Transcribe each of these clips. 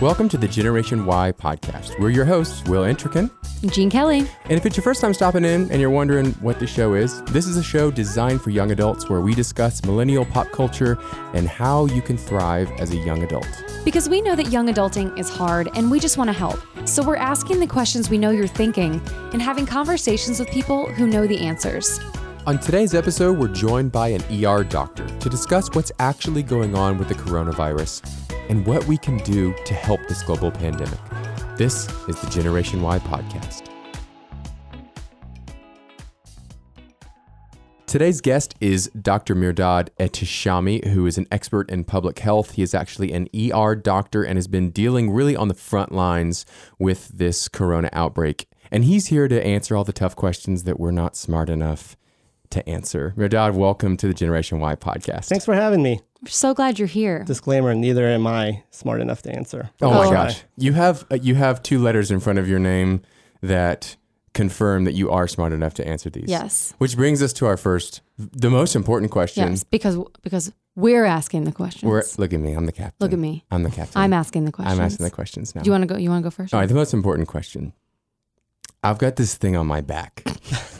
Welcome to the Generation Y podcast. We're your hosts, Will Intrican. Gene Kelly. And if it's your first time stopping in and you're wondering what the show is, this is a show designed for young adults where we discuss millennial pop culture and how you can thrive as a young adult. Because we know that young adulting is hard and we just want to help. So we're asking the questions we know you're thinking and having conversations with people who know the answers. On today's episode, we're joined by an ER doctor to discuss what's actually going on with the coronavirus and what we can do to help this global pandemic. This is the Generation Y podcast. Today's guest is Dr. Mirdad Etishami, who is an expert in public health. He is actually an ER doctor and has been dealing really on the front lines with this corona outbreak. And he's here to answer all the tough questions that we're not smart enough to answer. Mirdad, welcome to the Generation Y podcast. Thanks for having me. We're so glad you're here. Disclaimer: Neither am I smart enough to answer. Oh my Oh. gosh. You have uh, you have two letters in front of your name that confirm that you are smart enough to answer these. Yes. Which brings us to our first the most important question. Yes, because because we're asking the questions. We're, look at me, I'm the captain. Look at me. I'm the captain. I'm asking the questions. I'm asking the questions now. Do you want to go? You want to go first? All right, the most important question. I've got this thing on my back.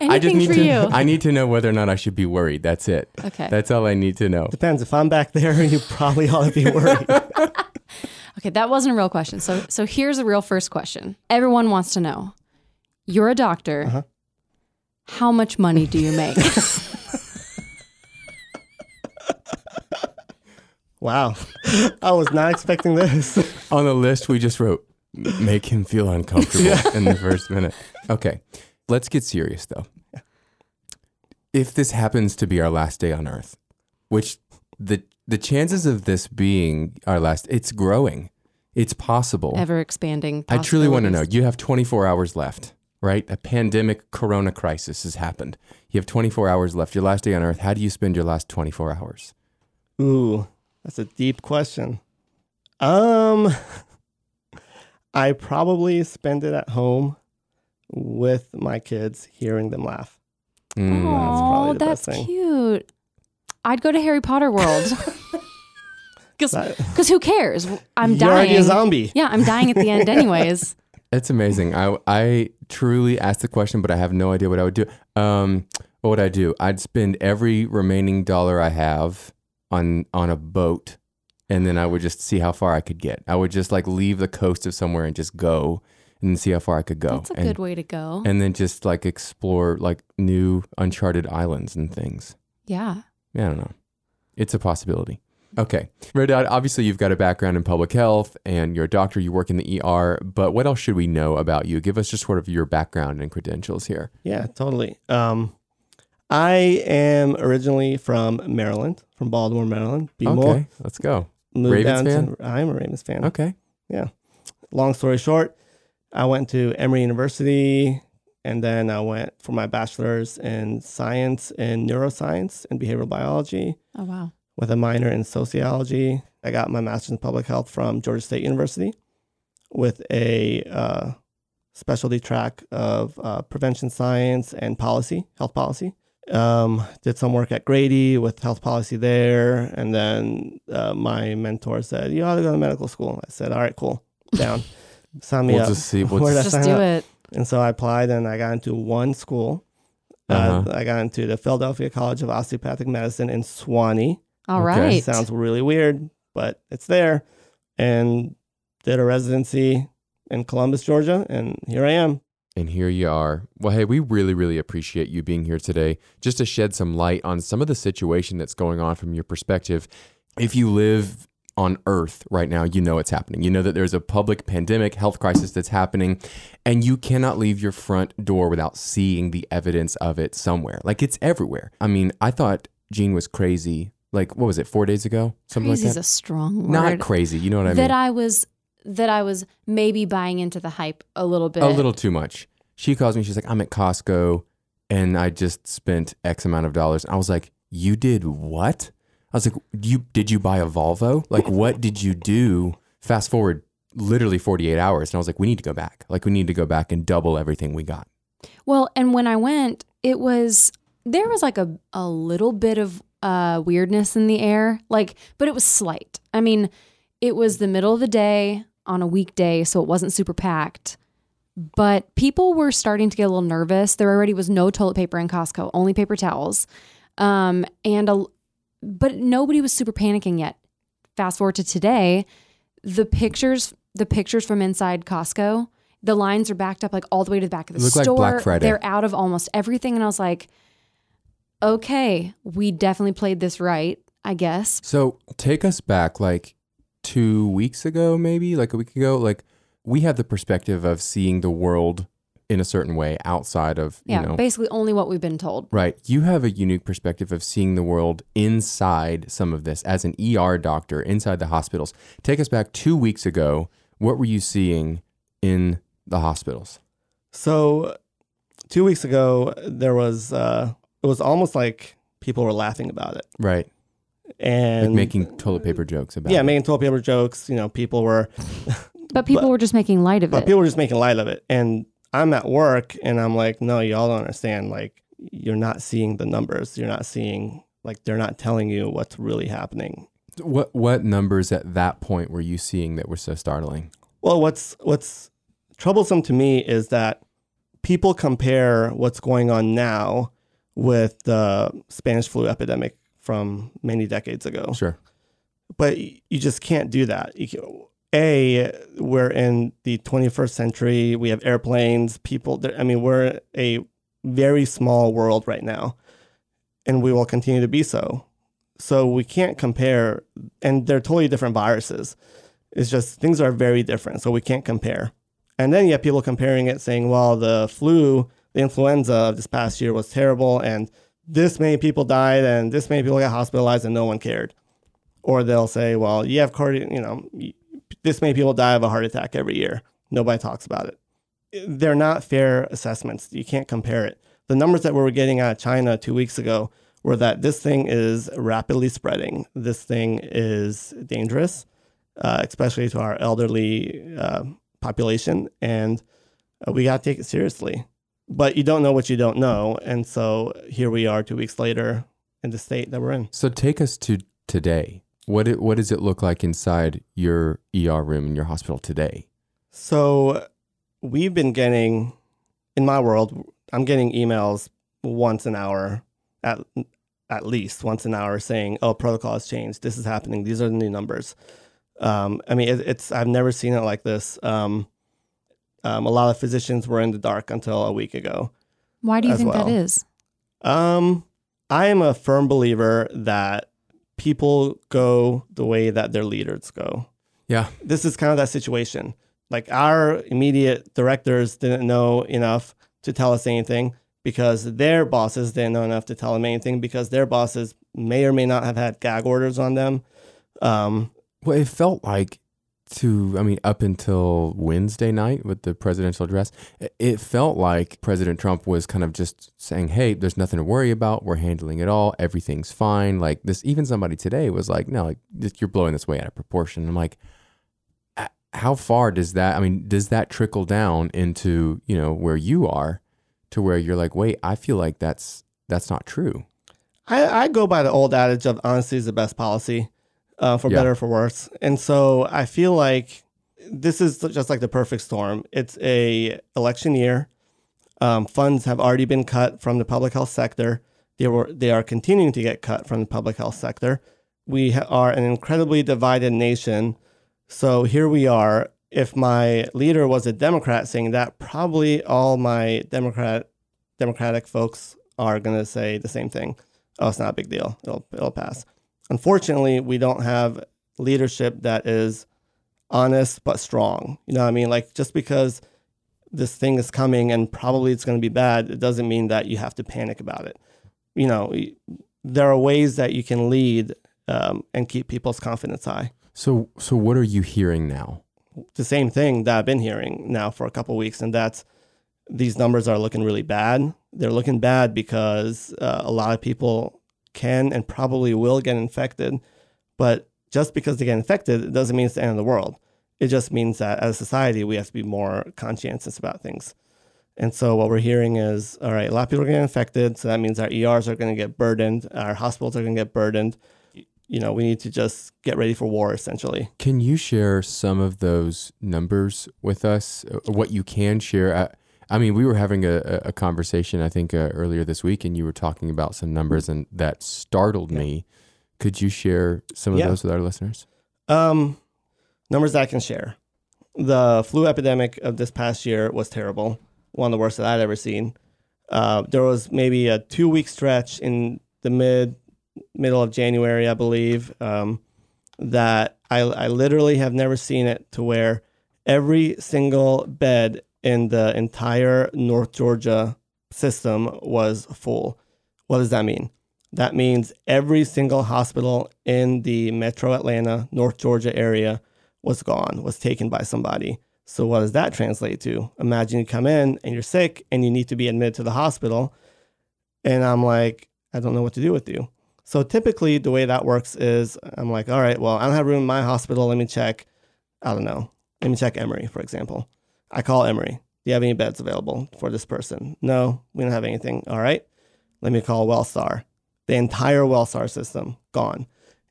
Anything I just need for to you. I need to know whether or not I should be worried. That's it. okay. That's all I need to know. Depends. If I'm back there, you probably ought to be worried. okay, that wasn't a real question. So so here's a real first question. Everyone wants to know. You're a doctor. Uh-huh. How much money do you make? wow, I was not expecting this. On the list, we just wrote make him feel uncomfortable in the first minute. Okay, let's get serious though. If this happens to be our last day on Earth, which the the chances of this being our last, it's growing. It's possible. Ever expanding. I truly want to know. You have 24 hours left, right? A pandemic corona crisis has happened. You have 24 hours left. Your last day on Earth. How do you spend your last 24 hours? Ooh, that's a deep question. Um, I probably spend it at home with my kids, hearing them laugh. Mm. That's probably Oh, the that's best thing. cute. I'd go to Harry Potter World. Because That- who cares? I'm dying. You're already a zombie. Yeah, I'm dying at the end anyways. It's amazing. I I truly asked the question, but I have no idea what I would do. Um, what would I do? I'd spend every remaining dollar I have on on a boat, and then I would just see how far I could get. I would just like leave the coast of somewhere and just go, and see how far I could go. That's a and, good way to go. and then just like explore like new uncharted islands and things. yeah. Yeah, I don't know. It's a possibility. Okay. Redad, obviously you've got a background in public health and you're a doctor, you work in the ER, but what else should we know about you? Give us just sort of your background and credentials here. Yeah, totally. Um, I am originally from Maryland, from Baltimore, Maryland. Be more. Okay, let's go. Moved Ravens down To, I'm a Ravens fan. Okay. Yeah. Long story short, I went to Emory University, and then I went for my bachelor's in science in neuroscience and behavioral biology Oh wow. with a minor in sociology. I got my master's in public health from Georgia State University with a uh, specialty track of uh, prevention science and policy, health policy. Um, did some work at Grady with health policy there. And then uh, my mentor said, You ought to go to medical school. I said, All right, cool. Down. Sign me We'll up. just see. We'll Where just, Just do up? it. And so I applied and I got into one school. Uh, Uh-huh. I got into the Philadelphia College of Osteopathic Medicine in Suwanee. All Okay. right. Sounds really weird, but it's there. And did a residency in Columbus, Georgia, and here I am. and here you are. Well, hey, we really, really appreciate you being here today just to shed some light on some of the situation that's going on from your perspective. If you live on earth right now, you know it's happening. You know that there's a public pandemic, health crisis that's happening, and you cannot leave your front door without seeing the evidence of it somewhere. Like it's everywhere. I mean, I thought Gene was crazy. Like, what was it, four days ago? Something like is that? a strong word. Not crazy. You know what I mean? that I was that I was maybe buying into the hype a little bit. a little too much. She calls me. She's like, I'm at Costco and I just spent X amount of dollars. I was like, you did what? I was like, you did you buy a Volvo? Like, what did you do? Fast forward literally 48 hours. And I was like, we need to go back. Like, we need to go back and double everything we got. Well, and when I went, it was there was like a a little bit of uh weirdness in the air, like but it was slight. I mean, it was the middle of the day on a weekday, so it wasn't super packed. But people were starting to get a little nervous. There already was no toilet paper in Costco, only paper towels. Um, and a, but nobody was super panicking yet. Fast forward to today, the pictures, the pictures from inside Costco, the lines are backed up like all the way to the back of the looked like store. Black Friday. They're out of almost everything, and I was like, okay, we definitely played this right, I guess. So take us back like two weeks ago, maybe like a week ago. Like we have the perspective of seeing the world in a certain way outside of, Yeah, you know, basically only what we've been told. right. You have a unique perspective of seeing the world inside some of this as an ER doctor inside the hospitals. Take us back two weeks ago. What were you seeing in the hospitals? So, two weeks ago, there was uh, it was almost like people were laughing about it Right. and Like making toilet paper jokes about yeah, it. making toilet paper jokes. You know, people were, But people But- were just making light of but it. people were just making light of it. And I'm at work, and I'm like, no, y'all don't understand. Like, you're not seeing the numbers. You're not seeing like they're not telling you what's really happening. What what numbers at that point were you seeing that were so startling? Well, what's what's troublesome to me is that people compare what's going on now with the Spanish flu epidemic from many decades ago. Sure. But you just can't do that. You a, we're in the 21st century. We have airplanes. People. I mean, we're a very small world right now, and we will continue to be so. So we can't compare, and they're totally different viruses. It's just things are very different, so we can't compare. And then you have people comparing it, saying, "Well, the flu, the influenza of this past year was terrible, and this many people died, and this many people got hospitalized, and no one cared." Or they'll say, "Well, you have cardiac, you know, this many people die of a heart attack every year. Nobody talks about it." They're not fair assessments. You can't compare it. The numbers that we were getting out of China two weeks ago were that this thing is rapidly spreading. This thing is dangerous, uh, especially to our elderly uh, population, and uh, we got to take it seriously. But you don't know what you don't know, and so here we are, two weeks later, in the state that we're in. So take us to today. What it, what does it look like inside your ER room in your hospital today? So we've been getting, in my world, I'm getting emails once an hour, at at least once an hour, saying, "Oh, protocol has changed. This is happening. These are the new numbers." Um, I mean, it, it's I've never seen it like this. Um, um, a lot of physicians were in the dark until a week ago. Why do you think well. that is? Um, I am a firm believer that people go the way that their leaders go. Yeah. This is kind of that situation. Like our immediate directors didn't know enough to tell us anything because their bosses didn't know enough to tell them anything because their bosses may or may not have had gag orders on them. Um, Well, it felt like to, I mean, up until Wednesday night with the presidential address, it- felt like President Trump was kind of just saying, hey, there's nothing to worry about. We're handling it all. Everything's fine. Like this, even somebody today was like, no, like you're blowing this way out of proportion. I'm like, "Uh, how far does that, I mean, does that trickle down into, you know, where you are to where you're like, wait, I feel like that's, that's not true. I, I go by the old adage of honesty is the best policy, uh, for Yeah. better or for worse. And so I feel like this is just like the perfect storm. It's a election year. Um, funds have already been cut from the public health sector. They were they are continuing to get cut from the public health sector. We ha- are an incredibly divided nation. So here we are. If my leader was a Democrat saying that, probably all my Democrat Democratic folks are going to say the same thing. Oh, it's not a big deal. It'll it'll pass. Unfortunately, we don't have leadership that is honest but strong. You know what I mean? Like just because this thing is coming and probably it's going to be bad, it doesn't mean that you have to panic about it. You know, there are ways that you can lead um, and keep people's confidence high. So, so what are you hearing now? The same thing that I've been hearing now for a couple weeks, and that's these numbers are looking really bad. They're looking bad because uh, a lot of people can and probably will get infected, but just because they get infected, it doesn't mean it's the end of the world. It just means that as a society, we have to be more conscientious about things. And so what we're hearing is, all right, a lot of people are getting infected, so that means our ERs are going to get burdened, our hospitals are going to get burdened. you know, we need to just get ready for war essentially. Can you share some of those numbers with us? Uh, What you can share? I, mean, we were having a, a- conversation, I think, uh, earlier this week, and you were talking about some numbers, and that startled me. Could you share some of Yeah. those with our listeners? Um, numbers that I can share. The flu epidemic of this past year was terrible. One of the worst that I'd ever seen. Uh, there was maybe a two week stretch in the mid middle of January, I believe, um, that I, I literally have never seen it to where every single bed in the entire North Georgia system was full. What does that mean? That means every single hospital in the metro Atlanta, North Georgia area was gone, was taken by somebody. So, what does that translate to? Imagine you come in and you're sick and you need to be admitted to the hospital. And I'm like, I don't know what to do with you. So, typically, the way that works is I'm like, all right, well, I don't have room in my hospital. Let me check, I don't know, let me check Emory, for example. I call Emory. Do you have any beds available for this person? No, we don't have anything. All right. Let me call Wellstar. The entire Wellstar system gone.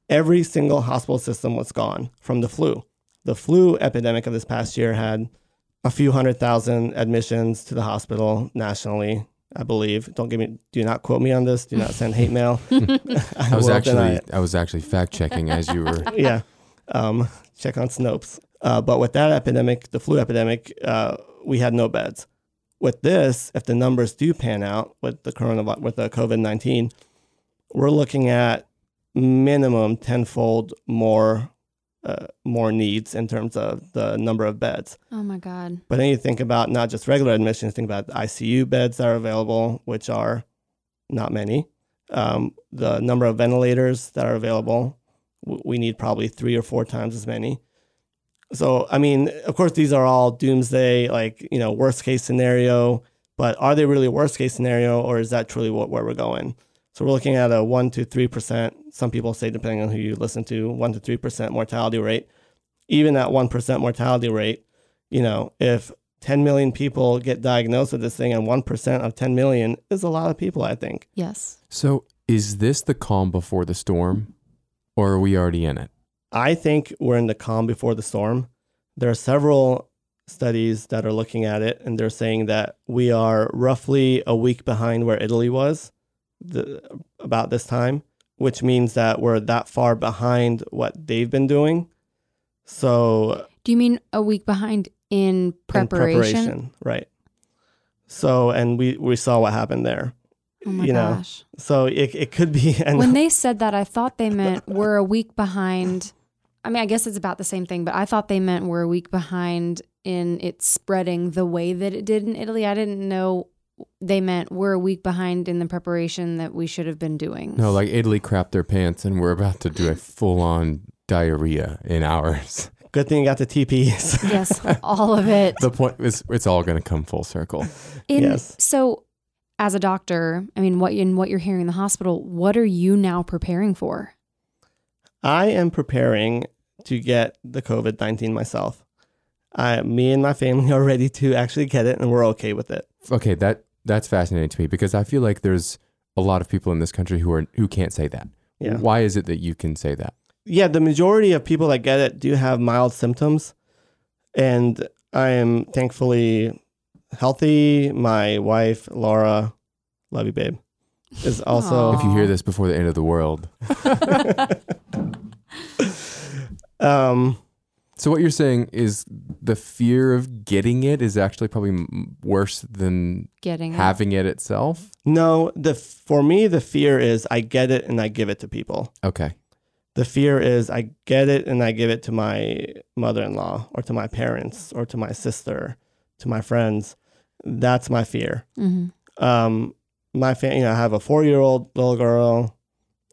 Every single hospital system was gone from the flu. The flu epidemic of this past year had a few hundred thousand admissions to the hospital nationally, I believe. Don't give me, do not quote me on this. Do not send hate mail. I was actually I was actually fact checking as you were. yeah. Um, check on Snopes. Uh, but with that epidemic, the flu epidemic, uh, we had no beds. With this, if the numbers do pan out with the coronavirus, with the COVID nineteen, we're looking at minimum tenfold more, uh, more needs in terms of the number of beds. Oh my God. But then you think about not just regular admissions, think about the ICU beds that are available, which are not many. Um, the number of ventilators that are available, we need probably three or four times as many. So, I mean, of course, these are all doomsday, like, you know, worst case scenario, but are they really worst case scenario or is that truly what, where we're going? So we're looking at a one to 3%, some people say, depending on who you listen to, one to 3% mortality rate. Even at 1% mortality rate, you know, if 10 million people get diagnosed with this thing and 1% of 10 million is a lot of people, I think. Yes. So, is this the calm before the storm, or are we already in it? I think we're in the calm before the storm. There are several studies that are looking at it, and they're saying that we are roughly a week behind where Italy was the, about this time, which means that we're that far behind what they've been doing. So, Do you mean a week behind in preparation? in preparation? right? So, and we we saw what happened there. Oh my you know, gosh. So it, it could be, and when they said that, I thought they meant we're a week behind. I mean, I guess it's about the same thing, but I thought they meant we're a week behind in it spreading the way that it did in Italy. I didn't know they meant we're a week behind in the preparation that we should have been doing. No, like Italy crapped their pants, and we're about to do a full on diarrhea in hours. good thing you got the TPs. Yes, all of it. The point is, it's all going to come full circle. In, Yes. So, as a doctor, I mean, what in what you're hearing in the hospital, what are you now preparing for? I am preparing to get the COVID 19 myself. I, me and my family are ready to actually get it, and we're okay with it. Okay, that that's fascinating to me because I feel like there's a lot of people in this country who are who can't say that. Yeah. Why is it that you can say that? Yeah, the majority of people that get it do have mild symptoms, and I am thankfully healthy. My wife, Laura, love you, babe, is also. If you hear this before the end of the world, Um, so what you're saying is the fear of getting it is actually probably worse than Getting having it itself. no, the for me the fear is I get it and I give it to people. Okay. The fear is I get it and I give it to my mother-in-law or to my parents or to my sister, to my friends. That's my fear. hmm Um, my fa- you know, I have a four-year-old little girl,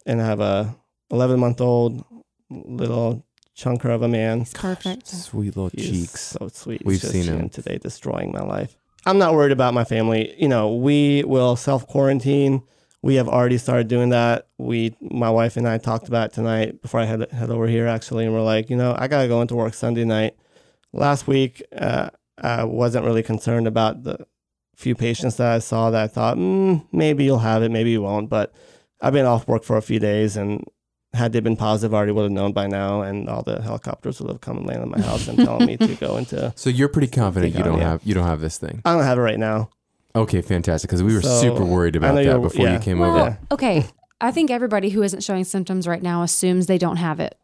and I have a eleven-month-old little chunker of a man. Perfect. Sweet little He's cheeks. so sweet. We've just seen him. today, destroying my life. I'm not worried about my family. You know, we will self quarantine. We have already started doing that. We, my wife and I, talked about it tonight before I head head over here actually, and we're like, you know, I gotta go into work Sunday night. Last week, uh, I wasn't really concerned about the few patients that I saw that I thought mm, maybe you'll have it, maybe you won't. But I've been off work for a few days, and had they been positive, I already would have known by now, and all the helicopters would have come and landed in my house and telling me to go into. So you're pretty confident you don't have you don't have this thing. I don't have it right now. Okay, fantastic. Because we were So, super worried about that you're- before you came Well, over. Yeah. okay. I think everybody who isn't showing symptoms right now assumes they don't have it.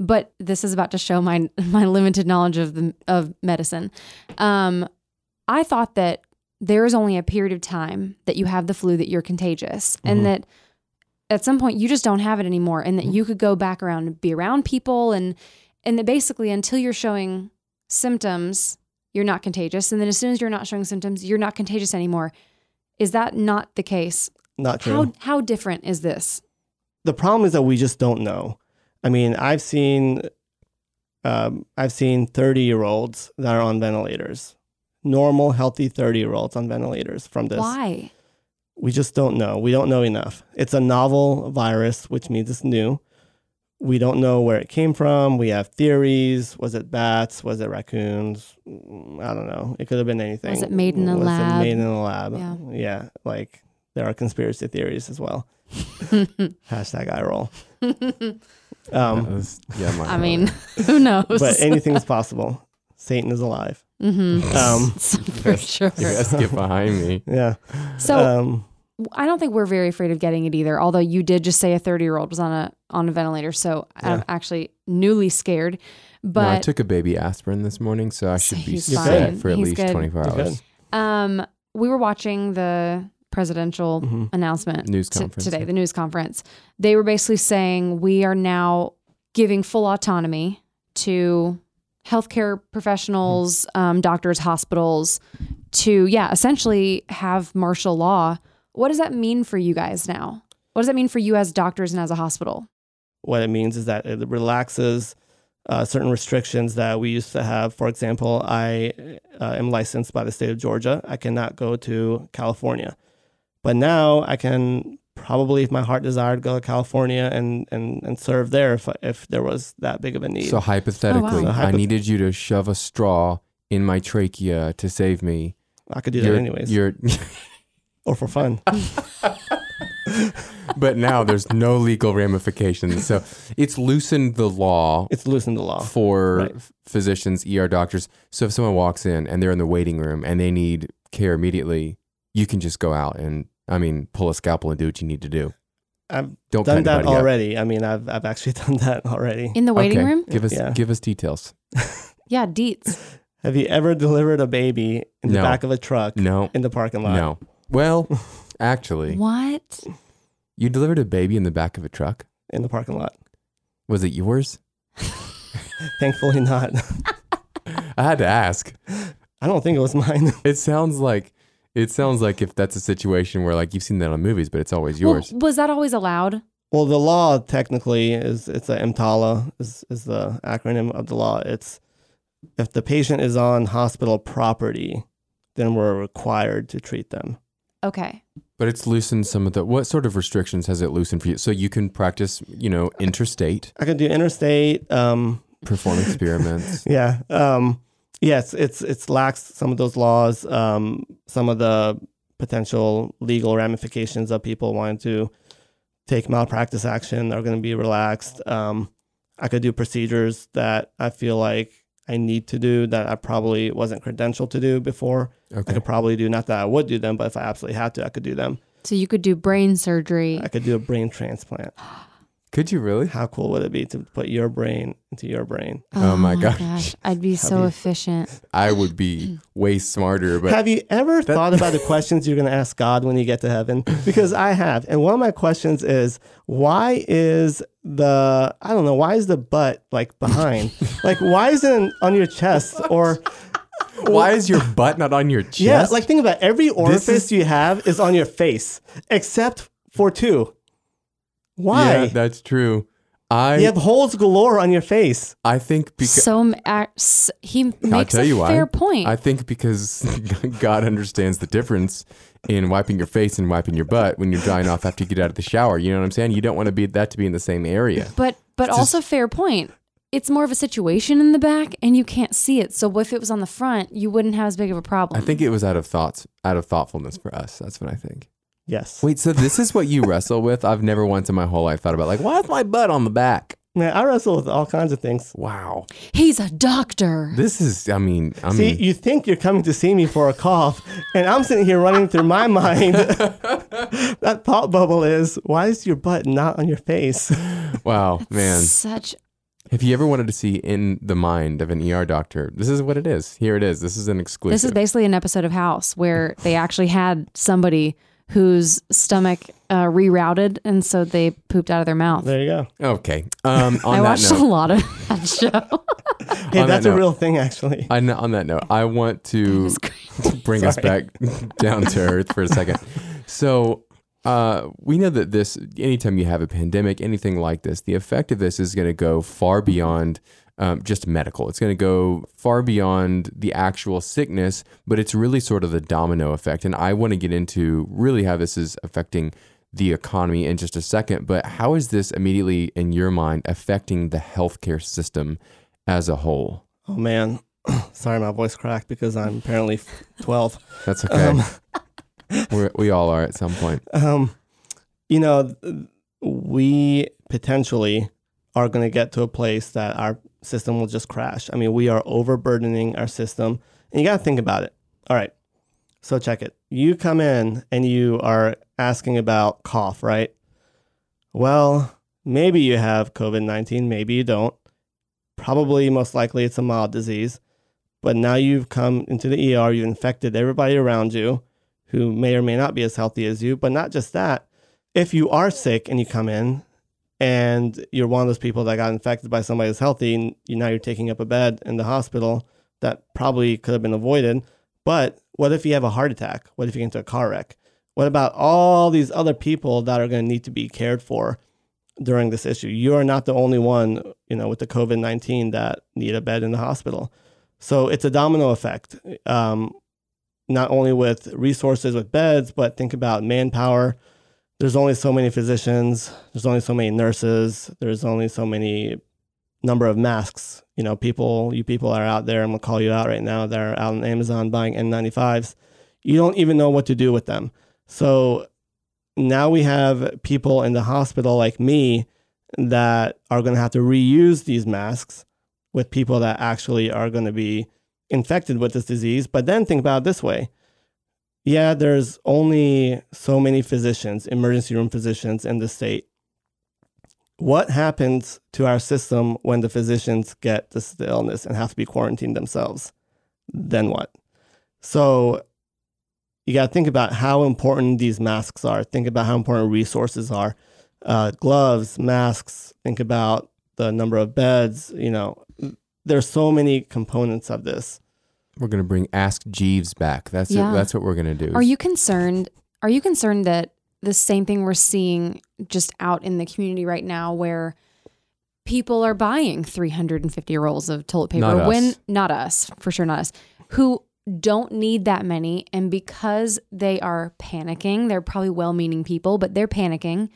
But this is about to show my my limited knowledge of the of medicine. Um, I thought that there is only a period of time that you have the flu that you're contagious, Mhm. and that at some point you just don't have it anymore, and that you could go back around and be around people, and and that basically until you're showing symptoms, you're not contagious, and then as soon as you're not showing symptoms, you're not contagious anymore. Is that not the case? Not true. How how different is this? the problem is that we just don't know. I mean, I've seen, um, I've seen thirty year olds that are on ventilators, normal, healthy thirty year olds on ventilators from this. Why? We just don't know. We don't know enough. It's a novel virus, which means it's new. We don't know where it came from. We have theories. Was it bats? Was it raccoons? Mm, I don't know. It could have been anything. Was it made in a Was lab? it made in a lab? Yeah. Yeah. Like there are conspiracy theories as well. Hashtag I roll. That Um, was- yeah, my I mean, who knows? but anything's possible. Satan is alive. Hmm Um, for sure. you guys get behind me. Yeah. So um, I don't think we're very afraid of getting it either. Although you did just say a 30 year old was on a on a ventilator, so I'm actually newly scared. no, I But took a baby aspirin this morning, so I should be He's set fine. for at He's least good. 24 You're hours. um, we were watching the presidential mhm. announcement News t- conference. today, the news conference. They were basically saying we are now giving full autonomy to healthcare professionals, um, doctors, hospitals to, yeah, essentially have martial law. What does that mean for you guys now? What does that mean for you as doctors and as a hospital? what it means is that it relaxes uh, certain restrictions that we used to have. For example, I uh, am licensed by the state of Georgia. I cannot go to California, but now I can probably, if my heart desired, go to California and and, and serve there if if there was that big of a need. So hypothetically, So I needed you to shove a straw in my trachea to save me. I could do that You're- anyways, You're, or for fun. but now there's no legal ramifications. So it's loosened the law It's loosened the law. for Right. physicians, ER doctors. So if someone walks in and they're in the waiting room and they need care immediately, you can just go out and, I mean, pull a scalpel and do what you need to do. I've Don't done that anybody up. already. I mean, I've I've actually done that already. In the waiting Okay. room? Give us Yeah. give us details. Yeah, deets. Have you ever delivered a baby in the back of a truck No, in the parking lot? no. Well, actually, What? you delivered a baby in the back of a truck. In the parking lot. Was it yours? Thankfully not. I had to ask. I don't think it was mine. It sounds like it sounds like if that's a situation where like you've seen that on movies, but it's always yours. Well, was that always allowed? Well, the law technically is it's a EMTALA is is the acronym of the law. It's if the patient is on hospital property, then we're required to treat them. Okay. but it's loosened some of the what sort of restrictions has it loosened for you? So you can practice, you know, interstate, I can do interstate. Um, perform experiments. yeah. Um, yes, it's it's laxed some of those laws. Um, some of the potential legal ramifications of people wanting to take malpractice action are going to be relaxed. Um, I could do procedures that I feel like I need to do that I probably wasn't credentialed to do before. I could probably do not that I would do them, but if I absolutely had to, I could do them. So you could do brain surgery. I could do a brain transplant. Could you really? How cool would it be to put your brain into your brain? Oh my oh gosh. I'd be so you- efficient. I would be way smarter, but have you ever thought about the questions you're going to ask God when you get to heaven? Because I have. And one of my questions is why is the, I don't know, why is the butt like behind? like, why isn't it on your chest or. why is your butt not on your chest? Yeah, like think about it. every orifice is- you have is on your face except for two. Why? Yeah, that's true. I you have holes galore on your face. I think because so m- he makes tell a you why. fair point. I think because God understands the difference in wiping your face and wiping your butt when you're drying off after you get out of the shower. You know what I'm saying? You don't want to be that to be in the same area. but but It's also fair point. It's more of a situation in the back, and you can't see it. So if it was on the front, you wouldn't have as big of a problem. I think it was out of thoughts, out of thoughtfulness for us. That's what I think. Yes. Wait, so this is what you wrestle with? I've never once in my whole life thought about like, why is my butt on the back? Man, I wrestle with all kinds of things. Wow. He's a doctor. This is, I mean, I See, mean, you think you're coming to see me for a cough, and I'm sitting here running through my mind. that thought bubble is, why is your butt not on your face? wow, man. Such If you ever wanted to see in the mind of an ER doctor, this is what it is. Here it is. This is an exclusive. This is basically an episode of House where they actually had somebody whose stomach uh, rerouted, and so they pooped out of their mouth. There you go. okay. Um, on I that watched a lot of that show. Hey, On that that's a real thing, actually. on, on that note, I want to bring us back down to earth for a second. So, uh, we know that this, anytime you have a pandemic, anything like this, the effect of this is going to go far beyond um, just medical. It's going to go far beyond the actual sickness, but it's really sort of the domino effect. And I want to get into really how this is affecting the economy in just a second. But how is this immediately, in your mind, affecting the healthcare system as a whole? Oh, man. Sorry, my voice cracked because I'm apparently 12. That's okay. Um, We're, we all are at some point. um, you know, we potentially are going to get to a place that our system will just crash. I mean, we are overburdening our system. And you got to think about it. All right. So check it. You come in and you are asking about cough, right? Well, maybe you have COVID 19, maybe you don't. Probably, most likely, it's a mild disease. But now you've come into the ER, you've infected everybody around you who may or may not be as healthy as you. But not just that, if you are sick and you come in and you're one of those people that got infected by somebody who's healthy, and now you're taking up a bed in the hospital, that probably could have been avoided. But what if you have a heart attack? What if you get into a car wreck? What about all these other people that are going to need to be cared for during this issue? You are not the only one, you know, with the COVID nineteen that need a bed in the hospital. So it's a domino effect. Um, not only with resources with beds, but think about manpower. There's only so many physicians. There's only so many nurses. There's only so many number of masks. You know, people, you people are out there. I'm gonna call you out right now. they're out on Amazon buying N95s. You don't even know what to do with them. So now we have people in the hospital like me that are to have to reuse these masks with people that actually are to be infected with this disease. But then think about it this way. Yeah, there's only so many physicians, emergency room physicians in the state. What happens to our system when the physicians get this illness and have to be quarantined themselves? Then what? So you got to think about how important these masks are. Think about how important resources are. Uh, gloves, masks. Think about the number of beds. You know, there's so many components of this. We're gonna bring Ask Jeeves back. That's Yeah. it. That's what we're gonna do. Are you concerned? Are you concerned that the same thing we're seeing just out in the community right now, where people are buying 350 rolls of toilet paper Not us. when not us, for sure, not us, who don't need that many, and because they are panicking, they're probably well-meaning people, but they're panicking.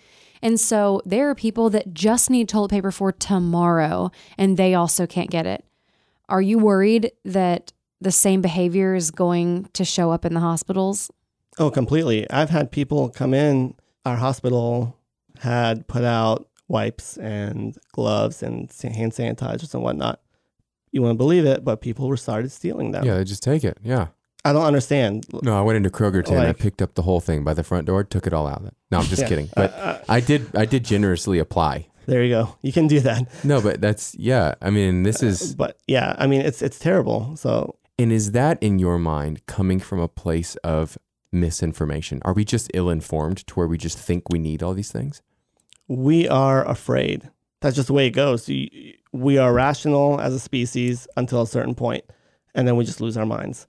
And so there are people that just need toilet paper for tomorrow and they also can't get it. Are you worried that the same behavior is going to show up in the hospitals? Oh, completely. I've had people come in. Our hospital had put out wipes and gloves and hand sanitizers and whatnot. You wouldn't believe it, but people were started stealing them. yeah, they just take it. Yeah. I don't understand. No, I went into Kroger today and I picked up the whole thing by the front door, took it all out. No, I'm just Yeah. kidding. Uh, But uh, I did I did generously apply. there you go. You can do that. No, but that's yeah. I mean, this is But yeah, I mean, it's it's terrible. So and is that in your mind coming from a place of misinformation? Are we just ill informed to where we just think we need all these things? we are afraid. That's just the way it goes. We are rational as a species until a certain point, and then we just lose our minds.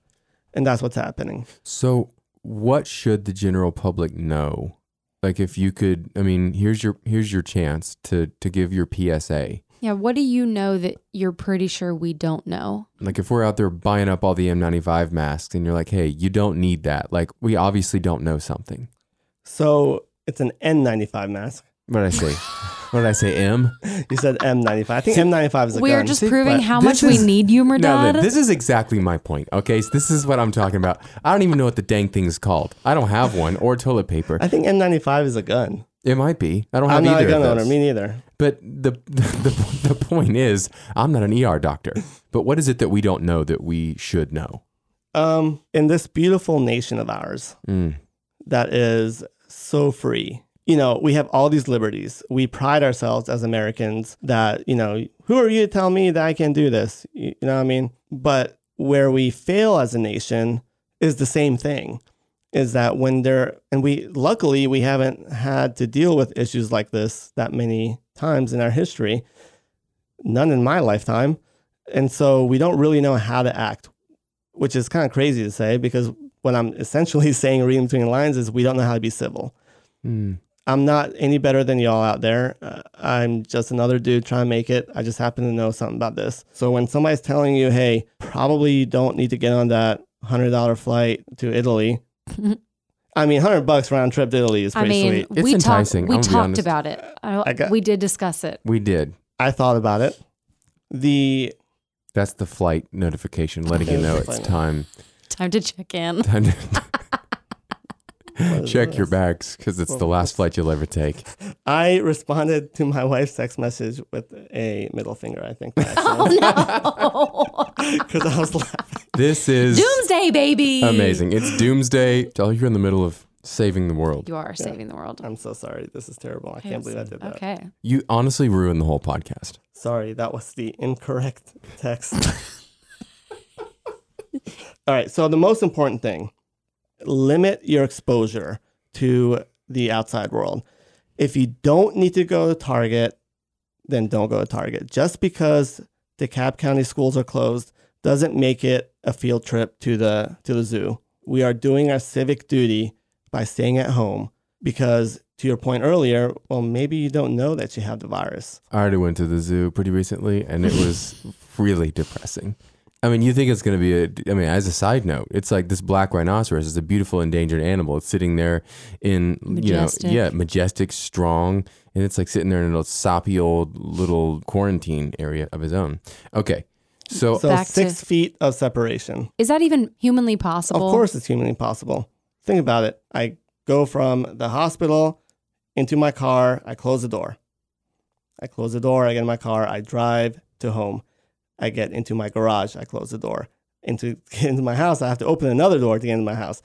And that's what's happening. So, what should the general public know? Like, if you could, I mean, here's your here's your chance to to give your PSA. Yeah, what do you know that you're pretty sure we don't know? Like, if we're out there buying up all the M95 masks, and you're like, hey, you don't need that. Like, we obviously don't know something. So it's an N95 mask. What did I say? What did I say? M. You said M95. I think M95 is a gun. We are just See, proving how this much we need you, No, this is exactly my point. Okay, so this is what I'm talking about. I don't even know what the dang thing is called. I don't have one or toilet paper. I think M95 is a gun. It might be. I don't have I'm not a gun of owner. Me neither. But the, the the point is, I'm not an ER doctor. But what is it that we don't know that we should know? Um, in this beautiful nation of ours Mm. that is so free, you know, we have all these liberties. We pride ourselves as Americans that, you know, who are you to tell me that I can do this? You you know what I mean? But where we fail as a nation is the same thing. Is that when there, and we luckily we haven't had to deal with issues like this that many times in our history, none in my lifetime. And so we don't really know how to act, which is kind of crazy to say because what I'm essentially saying, reading between the lines, is we don't know how to be civil. Mm. I'm not any better than y'all out there. Uh, I'm just another dude trying to make it. I just happen to know something about this. So when somebody's telling you, hey, probably you don't need to get on that $100 flight to Italy. I mean, 100 bucks round trip to Italy is I pretty mean, sweet. It's we talked. enticing, We I'm gonna be talked honest. about it. I, I got- we did discuss it. We did. I thought about it. The That's the flight notification letting you know it's time. Time to check in. time to what is check your bags because it's the last flight you'll ever take. I responded to my wife's text message with a middle finger, I think. oh no! Because I was laughing. This is Doomsday, baby. amazing. It's doomsday. Tell you're in the middle of saving the world. You are saving the world. I'm so sorry. This is terrible. I can't believe I did that. Okay. You honestly ruined the whole podcast. Sorry, that was the incorrect text. All right, so the most important thing limit your exposure to the outside world. If you don't need to go to Target, then don't go to Target. Just because DeKalb County schools are closed doesn't make it a field trip to the to the zoo. We are doing our civic duty by staying at home because to your point earlier, well maybe you don't know that you have the virus. I already went to the zoo pretty recently and it was really depressing. I mean, you think it's going to be a, I mean, as a side note, it's like this black rhinoceros is a beautiful endangered animal. It's sitting there in, Majestic. you know, yeah, majestic, strong, and it's like sitting there in a soppy old little quarantine area of his own. Okay. So, So Back to- six feet of separation. Is that even humanly possible? Of course, it's humanly possible. Think about it. I go from the hospital into my car. I close the door. I close the door. I get in my car. I drive to home. I get into my garage. I close the door. Into get into my house, I have to open another door to get into my house.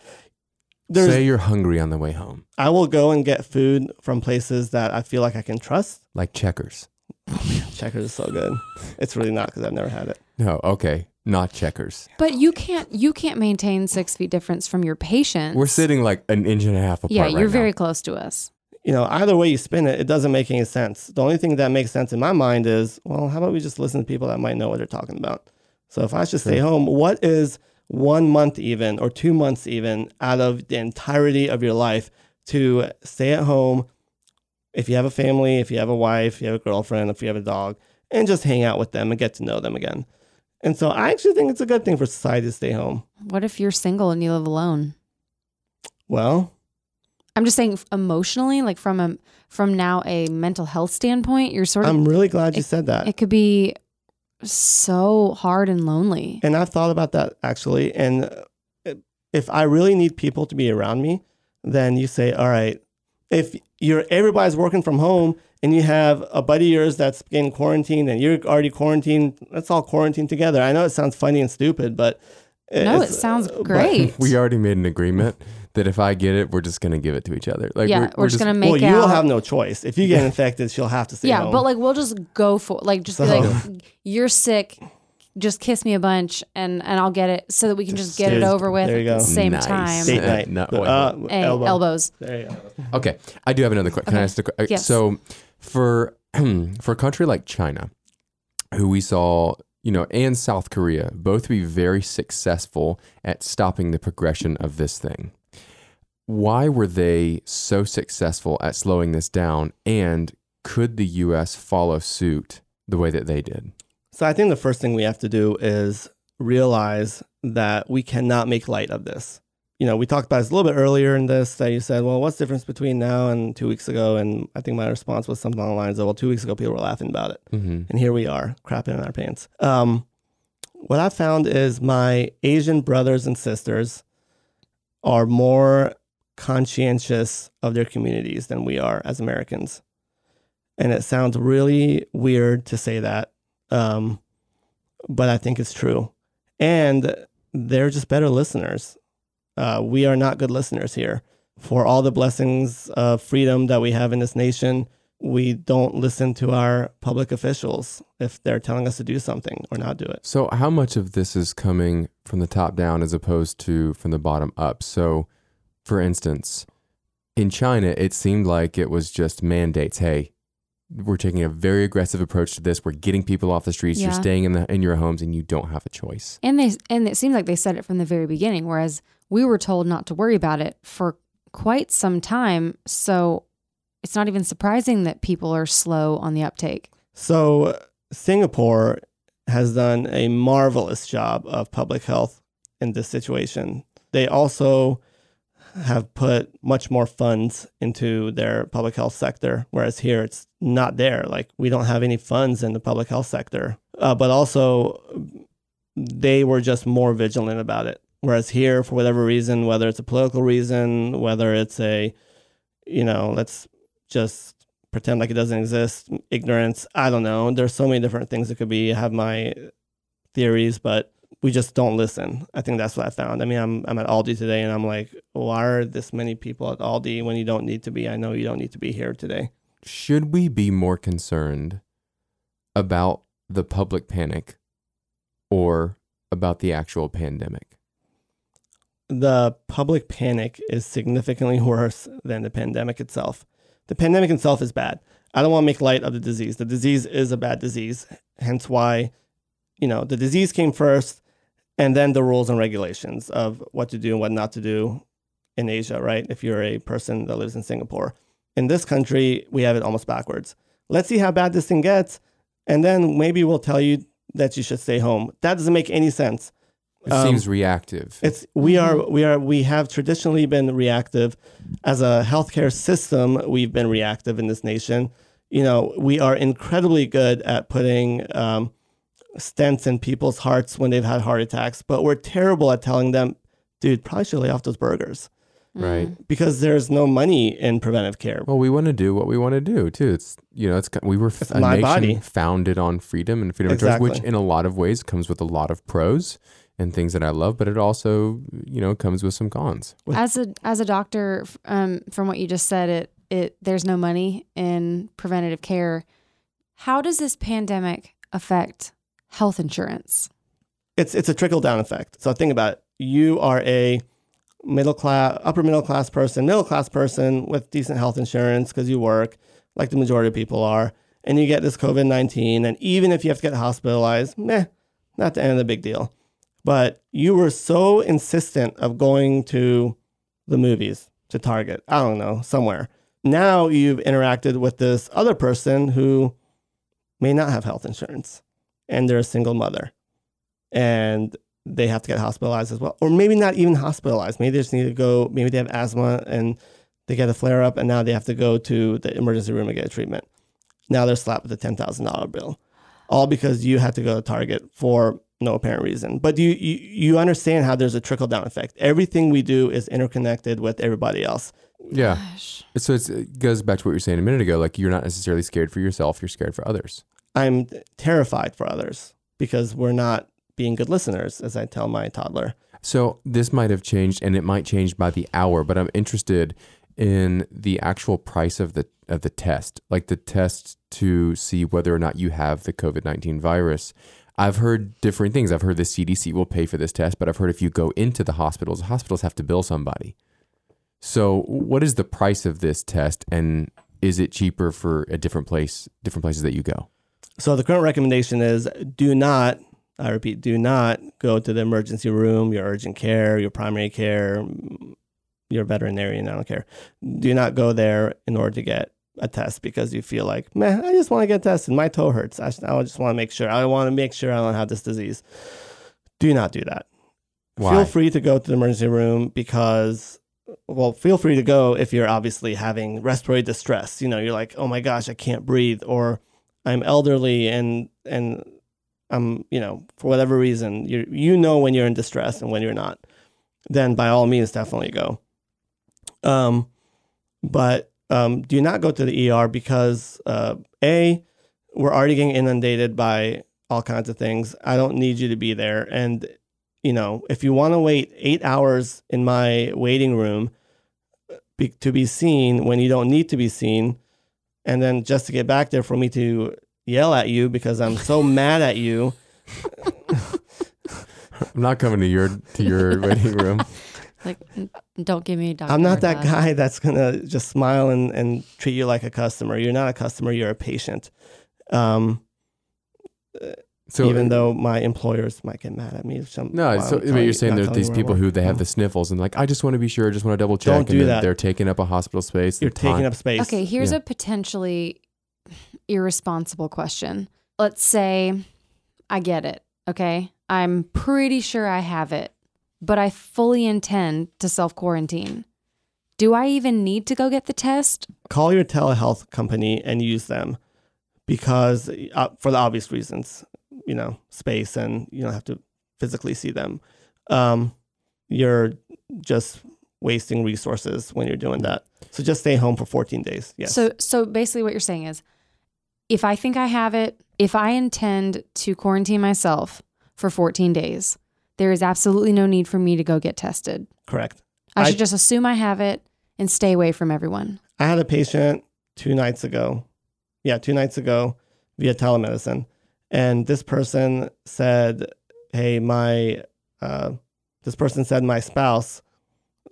There's, say you're hungry on the way home, I will go and get food from places that I feel like I can trust. like checkers. Checkers is so good. It's really not because I've never had it. No, okay, not checkers. But you can't. You can't maintain six feet difference from your patients. We're sitting like an inch and a half apart. Yeah, you're now. very close to us. You know, either way you spin it, it doesn't make any sense. The only thing that makes sense in my mind is, well, how about we just listen to people that might know what they're talking about? So if I should stay home, what is one month even or two months even out of the entirety of your life to stay at home? If you have a family, if you have a wife, you have a girlfriend, if you have a dog, and just hang out with them and get to know them again. And so I actually think it's a good thing for society to stay home. What if you're single and you live alone? Well, I'm just saying emotionally, like from a from now a mental health standpoint, you're sort of I'm really glad you it- said that. it could be so hard and lonely. And I've thought about that actually. And uh, if I really need people to be around me, then you say, all right, if you're everybody's working from home and you have a buddy of yours that's getting quarantined and you're already quarantined, let's all quarantine together. I know it sounds funny and stupid, but No, it sounds uh, great. We already made an agreement that if I get it, we're just gonna give it to each other. Like yeah, we're, just gonna make well, you out. will have no choice. If you get infected, she'll have to stay yeah, home. but like we'll just go for like just be like you're sick, just kiss me a bunch and and I'll get it so that we can just get it over with there at you go. the same Nice. time. Date Uh, night. no, uh, Hey, elbow. elbows. There you go. Okay, I do have another question. Can I ask the que- Yes. So, for for a country like China, who we saw, you know, and South Korea, both be very successful at stopping the progression of this thing. Why were they so successful at slowing this down? And could the U.S. follow suit the way that they did? So I think the first thing we have to do is realize that we cannot make light of this. you know, we talked about this a little bit earlier in this that you said, well, what's the difference between now and two weeks ago? And I think my response was something along the lines of, well, two weeks ago people were laughing about it, hmm and here we are, crapping in our pants. Um, what I found is my Asian brothers and sisters are more conscientious of their communities than we are as Americans. And it sounds really weird to say that, um, but I think it's true. And they're just better listeners. Uh, we are not good listeners here. For all the blessings of freedom that we have in this nation, we don't listen to our public officials if they're telling us to do something or not do it. So, how much of this is coming from the top down as opposed to from the bottom up? So, for instance, in China, it seemed like it was just mandates. Hey, we're taking a very aggressive approach to this. We're getting people off the streets. You're staying in the in your homes, and you don't have a choice. And they and it seems like they said it from the very beginning, whereas we were told not to worry about it for quite some time. So it's not even surprising that people are slow on the uptake. So, Singapore has done a marvelous job of public health in this situation. They also have put much more funds into their public health sector, whereas here it's not there. Like, we don't have any funds in the public health sector. Uh, but also, they were just more vigilant about it. Whereas here, for whatever reason, whether it's a political reason, whether it's a, you know, let's just pretend like it doesn't exist, ignorance, I don't know. There's so many different things it could be. I have my theories, but we just don't listen. I think that's what I found. I mean, I'm I'm at Aldi today and I'm like, why are this many people at Aldi when you don't need to be? I know you don't need to be here today. Should we be more concerned about the public panic or about the actual pandemic? the public panic is significantly worse than the pandemic itself. The pandemic itself is bad. I don't want to make light of the disease. The disease is a bad disease, hence why, you know, the disease came first and then the rules and regulations of what to do and what not to do in Asia, right? If you're a person that lives in Singapore. In this country, we have it almost backwards. Let's see how bad this thing gets, and then maybe we'll tell you that you should stay home. That doesn't make any sense. It Um, seems reactive. It's we are we are we have traditionally been reactive as a healthcare system. We've been reactive in this nation. You know, we are incredibly good at putting um, stents in people's hearts when they've had heart attacks, but we're terrible at telling them, dude, probably should lay off those burgers Right. Mm. because there's no money in preventive care. Well, we want to do what we want to do too. It's you know, it's we were It's a my nation body. founded on freedom and freedom of choice, which in a lot of ways comes with a lot of pros and things that I love, but it also you know comes with some cons. As a as a doctor, um, from what you just said, it it there's no money in preventative care. How does this pandemic affect health insurance? it's it's a trickle down effect. So think about it. You are a middle class, upper middle class person, middle class person with decent health insurance because you work, like the majority of people are, and you get this COVID nineteen, and even if you have to get hospitalized, meh, not the end of the big deal. But you were so insistent of going to the movies, to Target, I don't know, somewhere. Now you've interacted with this other person who may not have health insurance and they're a single mother and they have to get hospitalized as well. Or maybe not even hospitalized. Maybe they just need to go, maybe they have asthma and they get a flare up and now they have to go to the emergency room and get a treatment. Now they're slapped with a $10,000 bill. All because you had to go to Target for no apparent reason. But you, you you understand how there's a trickle down effect. Everything we do is interconnected with everybody else. Yeah. Gosh. So it's, it goes back to what you were saying a minute ago. Like you're not necessarily scared for yourself; you're scared for others. I'm terrified for others because we're not being good listeners, as I tell my toddler. So this might have changed, and it might change by the hour. But I'm interested in the actual price of the of the test, like the test to see whether or not you have the COVID nineteen virus. I've heard different things. I've heard the CDC will pay for this test, but I've heard if you go into the hospitals, hospitals have to bill somebody. So, what is the price of this test, and is it cheaper for a different place, different places that you go? So the current recommendation is do not, I repeat, do not go to the emergency room, your urgent care, your primary care, mm, your veterinarian, I don't care. Do not go there in order to get a test because you feel like, man, I just want to get tested. My toe hurts. I just, I just want to make sure. I want to make sure I don't have this disease. Do not do that. Why? Feel free to go to the emergency room because, well, feel free to go if you're obviously having respiratory distress. You know, you're like, oh my gosh, I can't breathe, or I'm elderly and and I'm, you know, for whatever reason, you you know when you're in distress and when you're not. Then by all means, definitely go. Um, but um, do not go to the ER because uh, a we're already getting inundated by all kinds of things. I don't need you to be there. And, you know, if you want to wait eight hours in my waiting room be, to be seen when you don't need to be seen, and then just to get back there for me to yell at you because I'm so mad at you. I'm not coming to your to your waiting room. Like, don't give me Dr. I'm not that guy that's going to just smile and, and treat you like a customer. You're not a customer, you're a patient. Um, So even though my employers might get mad at me. If some, No, so I'm but telling you're saying there's these people who they have the sniffles and like, I just want to be sure, I just want to double check, Don't and do then that. they're taking up a hospital space. You're the taking time- up space. Okay, here's Yeah. a potentially irresponsible question. Let's say I get it. Okay. I'm pretty sure I have it, but I fully intend to self quarantine. Do I even need to go get the test? Call your telehealth company and use them because uh, for the obvious reasons, you know, space and you don't have to physically see them. Um, you're just wasting resources when you're doing that. So just stay home for 14 days. Yes. So so basically what you're saying is if I think I have it, if I intend to quarantine myself for 14 days, there is absolutely no need for me to go get tested. correct. I I- should just assume I have it and stay away from everyone. I had a patient two nights ago. Yeah, two nights ago via telemedicine. And this person said, Hey, my, uh, this person said my spouse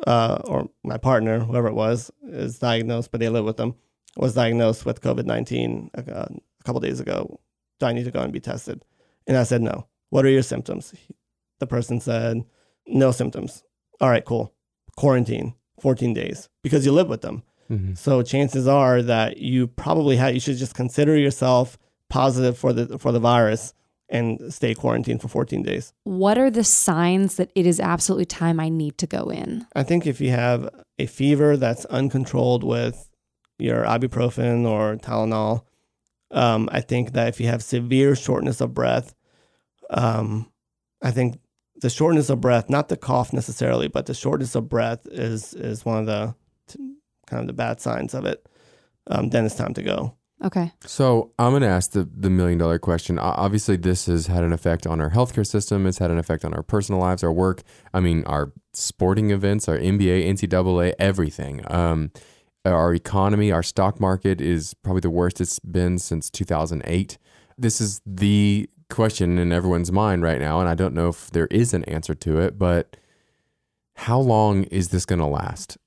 uh, or my partner, whoever it was, is diagnosed, but they live with them, was diagnosed with COVID 19 a, a couple days ago. Do I need to go and be tested? And I said, No. What are your symptoms? The person said, No symptoms. All right, cool. Quarantine, 14 days, because you live with them. Mhm. So chances are that you probably had you should just consider yourself positive for the for the virus and stay quarantined for 14 days. What are the signs that it is absolutely time I need to go in? I think if you have a fever that's uncontrolled with your ibuprofen or Tylenol, um, I think that if you have severe shortness of breath, um, I think the shortness of breath, not the cough necessarily, but the shortness of breath is is one of the t- kind of the bad signs of it. Um, then it's time to go. Okay. So I'm going to ask the, the million dollar question. Obviously, this has had an effect on our healthcare system. It's had an effect on our personal lives, our work. I mean, our sporting events, our NBA, NCAA, everything. Um, our economy, our stock market is probably the worst it's been since 2008. This is the question in everyone's mind right now, and I don't know if there is an answer to it, but how long is this going to last?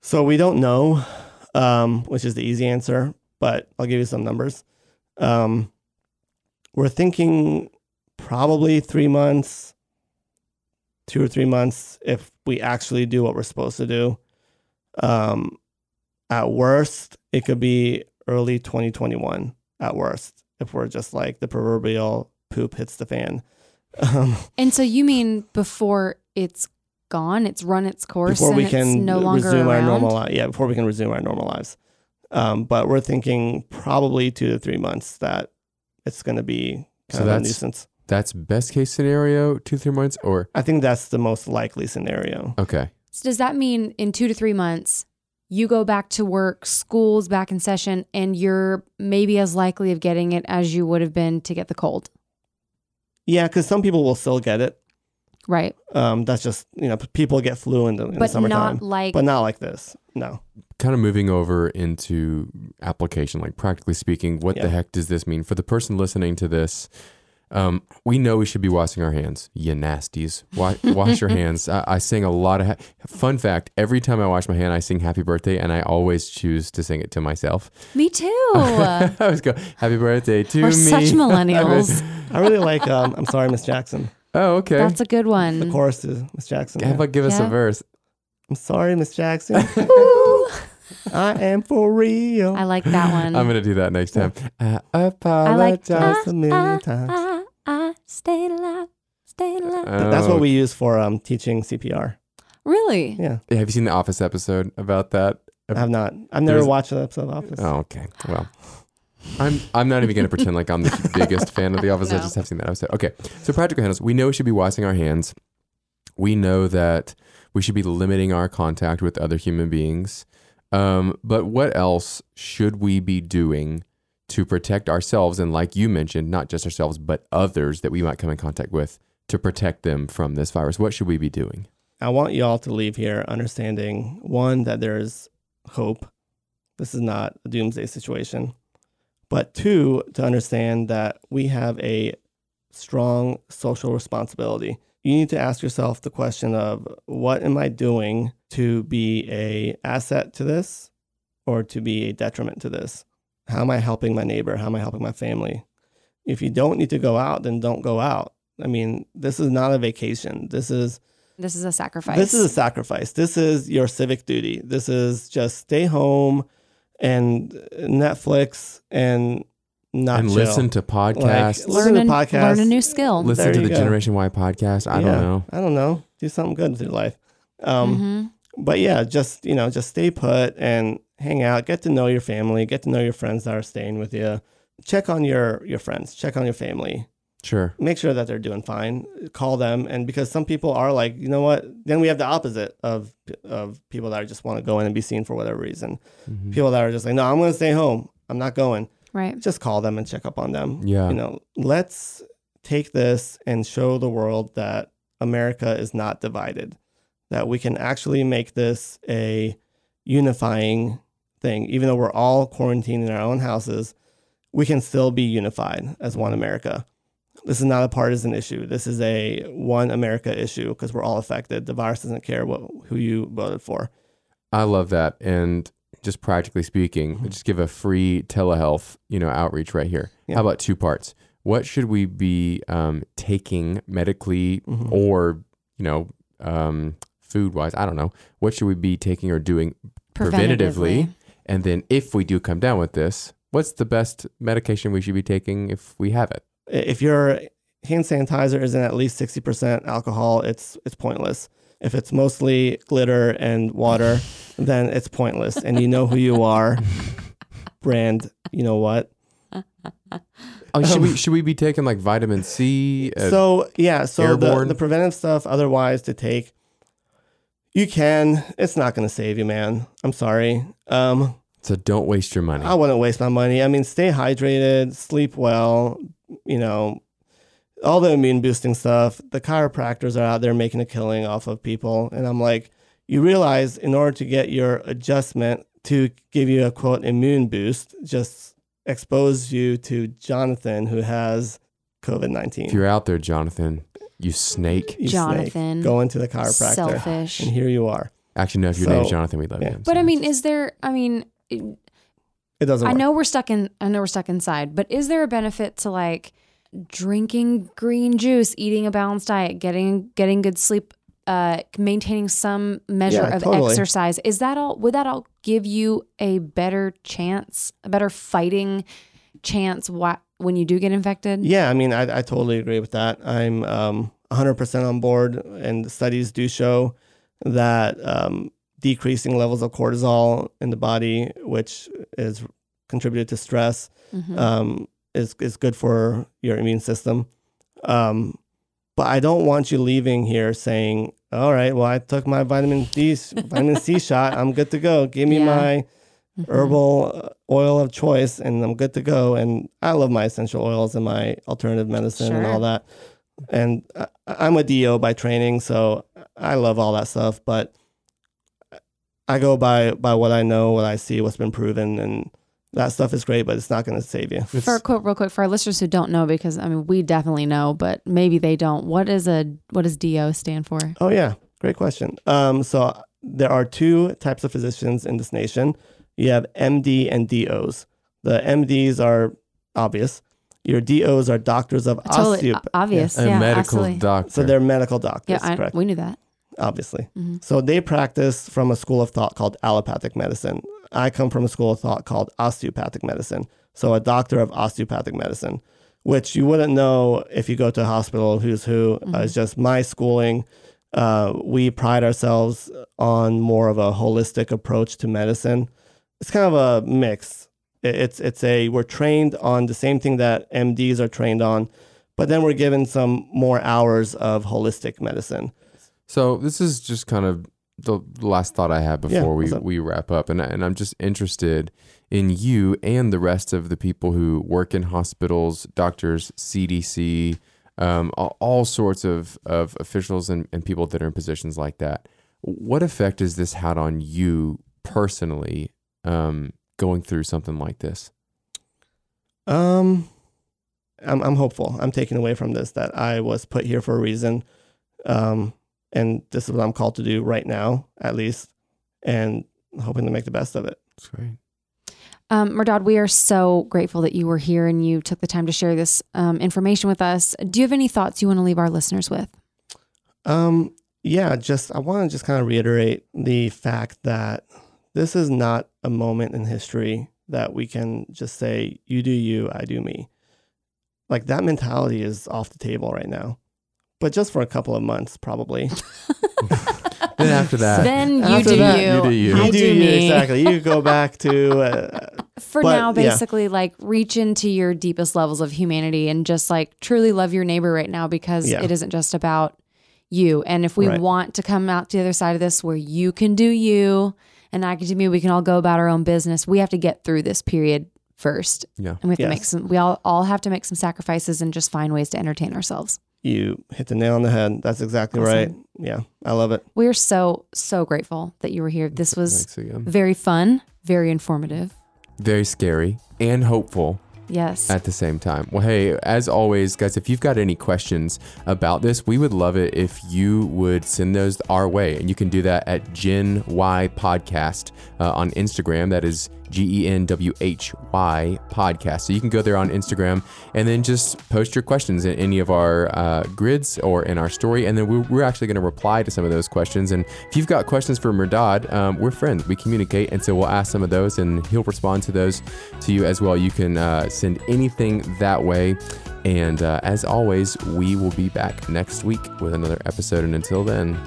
So we don't know, um, which is the easy answer, but I'll give you some numbers. Um, we're thinking probably three months, two or three months if we actually do what we're supposed to do. Um, at worst, it could be early 2021 at worst if we're just like the proverbial poop hits the fan. Um, And so you mean before it's gone, it's run its course, before and we it's can no longer resume around? our normal life. Yeah, before we can resume our normal lives. Um, but we're thinking probably two to three months that it's going to be So of a that's- nuisance. That's best case scenario, two, three months, or I think that's the most likely scenario. okay. So does that mean in two to three months, you go back to work, school's back in session, and you're maybe as likely of getting it as you would have been to get the cold, Yeah, because some people will still get it. Right? Um, that's just you know people get flu in the, in the But summertime, not like but not like this. No. kind of moving over into application, like practically speaking, what Yeah. the heck does this mean for the person listening to this? Um, we know we should be washing our hands. You nasties, wash, wash your hands. I, I sing a lot of. Ha- Fun fact: every time I wash my hand, I sing "Happy Birthday," and I always choose to sing it to myself. me too. I always go "Happy Birthday" to We're me. such millennials. I really like. Um, I'm sorry, Miss Jackson. Oh, okay. That's a good one. The chorus to Miss Jackson. How yeah. about give us a verse? I'm sorry, Miss Jackson. I am for real. I like that one. I'm gonna do that next time. I I like uh, apologize. Uh, uh, a million I, times. I, I stayed alive Stay alive. Oh. That's what Oh, we use for um, teaching CPR. really? Yeah, Have you seen the Office episode about that? I have not. I've never There's- watched an episode of Office. Oh, okay. Well, I'm I'm not even going to pretend like I'm the biggest fan of The Office. I just have seen that episode. Okay. So practical handles. We know we should be washing our hands. We know that we should be limiting our contact with other human beings. Um, but what else should we be doing to protect ourselves and, like you mentioned, not just ourselves but others that we might come in contact with to protect them from this virus? What should we be doing? I want you all to leave here understanding one that there's hope. This is not a doomsday situation. But two, to understand that we have a strong social responsibility. You need to ask yourself the question of what am I doing to be a asset to this or to be a detriment to this? How am I helping my neighbor? How am I helping my family? If you don't need to go out, then don't go out. I mean, this is not a vacation. This is This is a sacrifice. this is a sacrifice. This is your civic duty. This is just stay home and Netflix and not and chill. listen to podcasts. Like, listen learn, a, podcasts. learn a new skill. listen there to the go. Generation Y podcast. I Yeah, don't know. I don't know. Do something good with your life. Um, Mhm. But yeah, just you know, just stay put and hang out. Get to know your family. Get to know your friends that are staying with you. Check on your your friends. Check on your family. Sure. make sure that they're doing fine. Call them, and because some people are like, you know what? Then we have the opposite of of people that just want to go in and be seen for whatever reason. Mhm. People that are just like, no, I'm going to stay home. I'm not going. Right. Just call them and check up on them. Yeah. You know, let's take this and show the world that America is not divided. That we can actually make this a unifying thing, even though we're all quarantined in our own houses. We can still be unified as one America this is not a partisan issue. This is a one America issue because we're all affected. The virus doesn't care what who you voted for. I love that. And just practically speaking, Mm-hmm. just give a free telehealth, you know, outreach right here. Yeah. How about two parts? What should we be um, taking medically Mhm. or, you know, um, food wise? I don't know. What should we be taking or doing preventatively? And then if we do come down with this, what's the best medication we should be taking if we have it? If your hand sanitizer isn't at least sixty percent alcohol, it's it's pointless. If it's mostly glitter and water, then it's pointless. And you know who you are, brand. You know what? Oh, should we should we be taking like vitamin C? So yeah, so the, the preventive stuff otherwise to take, you can. It's not going to save you, man. I'm sorry. Um, so don't waste your money. I wouldn't waste my money. I mean, stay hydrated, sleep well, you know, all the immune boosting stuff. The chiropractors are out there making a killing off of people. And I'm like, you realize in order to get your adjustment to give you a quote immune boost, just expose you to Jonathan who has COVID 19. if you're out there, Jonathan, you snake. Jonathan, Go into the chiropractor. selfish. And here you are. Actually, no. If your name's So- Jonathan, we love yeah. you. But I mean, is there? I mean, it- doesn't I work. know we're stuck in. I know we're stuck inside. But is there a benefit to like drinking green juice, eating a balanced diet, getting getting good sleep, uh, maintaining some measure Yeah, of totally. exercise? Is that all? Would that all give you a better chance, a better fighting chance? Wh- when you do get infected? Yeah, I mean, I, I totally agree with that. I'm um, 100% on board, and the studies do show that um, decreasing levels of cortisol in the body, which is contributed to stress, Mhm. um, is is good for your immune system. Um, but I don't want you leaving here saying, "All right, well, I took my vitamin D, vitamin C shot. I'm good to go. Give me Yeah. my Mhm. herbal uh, oil of choice and I'm good to go. And I love my essential oils and my alternative medicine and all that. And I, I'm a DO by training, so I love all that stuff. But I go by by what I know, what I see, what's been proven, and that stuff is great, but it's not going to save you. It's- For a quote, real quick, for our listeners who don't know, because I mean, we definitely know, but maybe they don't. What is a what does DO stand for? Oh yeah, great question. Um, so there are two types of physicians in this nation. You have MD and DOs. The MDs are obvious. Your DOs are doctors of Totally osteop- o- obvious. a yeah, medical absolutely. doctor. So they're medical doctors, Yeah, I, correct? we knew that. Obviously. Mhm. So they practice from a school of thought called allopathic medicine. I come from a school of thought called osteopathic medicine. So a doctor of osteopathic medicine. which you wouldn't know if you go to a hospital who's who. Uh, Mhm. it's just my schooling. Uh, we pride ourselves on more of a holistic approach to medicine. It's kind of a mix. It- It's it's a we're trained on the same thing that MDs are trained on, but then we're given some more hours of holistic medicine. So this is just kind of the last thought I have Yeah, before we, we wrap up, and and I'm just interested in you and the rest of the people who work in hospitals, doctors, CDC, um, all, all sorts of of officials and, and people that are in positions like that. What effect has this had on you personally, um, going through something like this? Um, I'm I'm hopeful. I'm taking away from this that I was put here for a reason, um, and this is what I'm called to do right now, at least, and hoping to make the best of it. That's great. Um, Mehrdad, we are so grateful that you were here and you took the time to share this um, information with us. Do you have any thoughts you want to leave our listeners with? Um, yeah, just I want to just kind of reiterate the fact that this is not a moment in history that we can just say you do you, I do me. Like that mentality is off the table right now, but just for a couple of months, probably. Then after that, then you After do that, you. you do you. I you do, do you me. exactly. You go back to uh, For But, now, yeah. basically, like reach into your deepest levels of humanity and just like truly love your neighbor right now because Yeah. it isn't just about you. And if we Right. want to come out to the other side of this where you can do you and I can do me, we can all go about our own business. We have to get through this period first. Yeah. And we have to make some, we all, all have to make some sacrifices and just find ways to entertain ourselves. You hit the nail on the head. That's exactly Awesome. right. Yeah, I love it. We're so, so grateful that you were here. This was very fun, very informative. Very scary and hopeful. Yes. at the same time. Well, hey, as always, guys, if you've got any questions about this, we would love it if you would send those our way. And you can do that at Gen Why Podcast uh, on Instagram. That is G E N W H Y Podcast. So you can go there on Instagram and then just post your questions in any of our uh, grids or in our story. And then we're, actually going to reply to some of those questions. And if you've got questions for Mehrdad, um, we're friends. We communicate. And so we'll ask some of those and he'll respond to those to you as well. You can uh, send anything that way. And uh, as always, we will be back next week with another episode. And until then,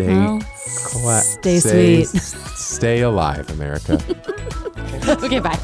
stay Well, cla- stay stay, sweet. stay alive, America. okay, bye.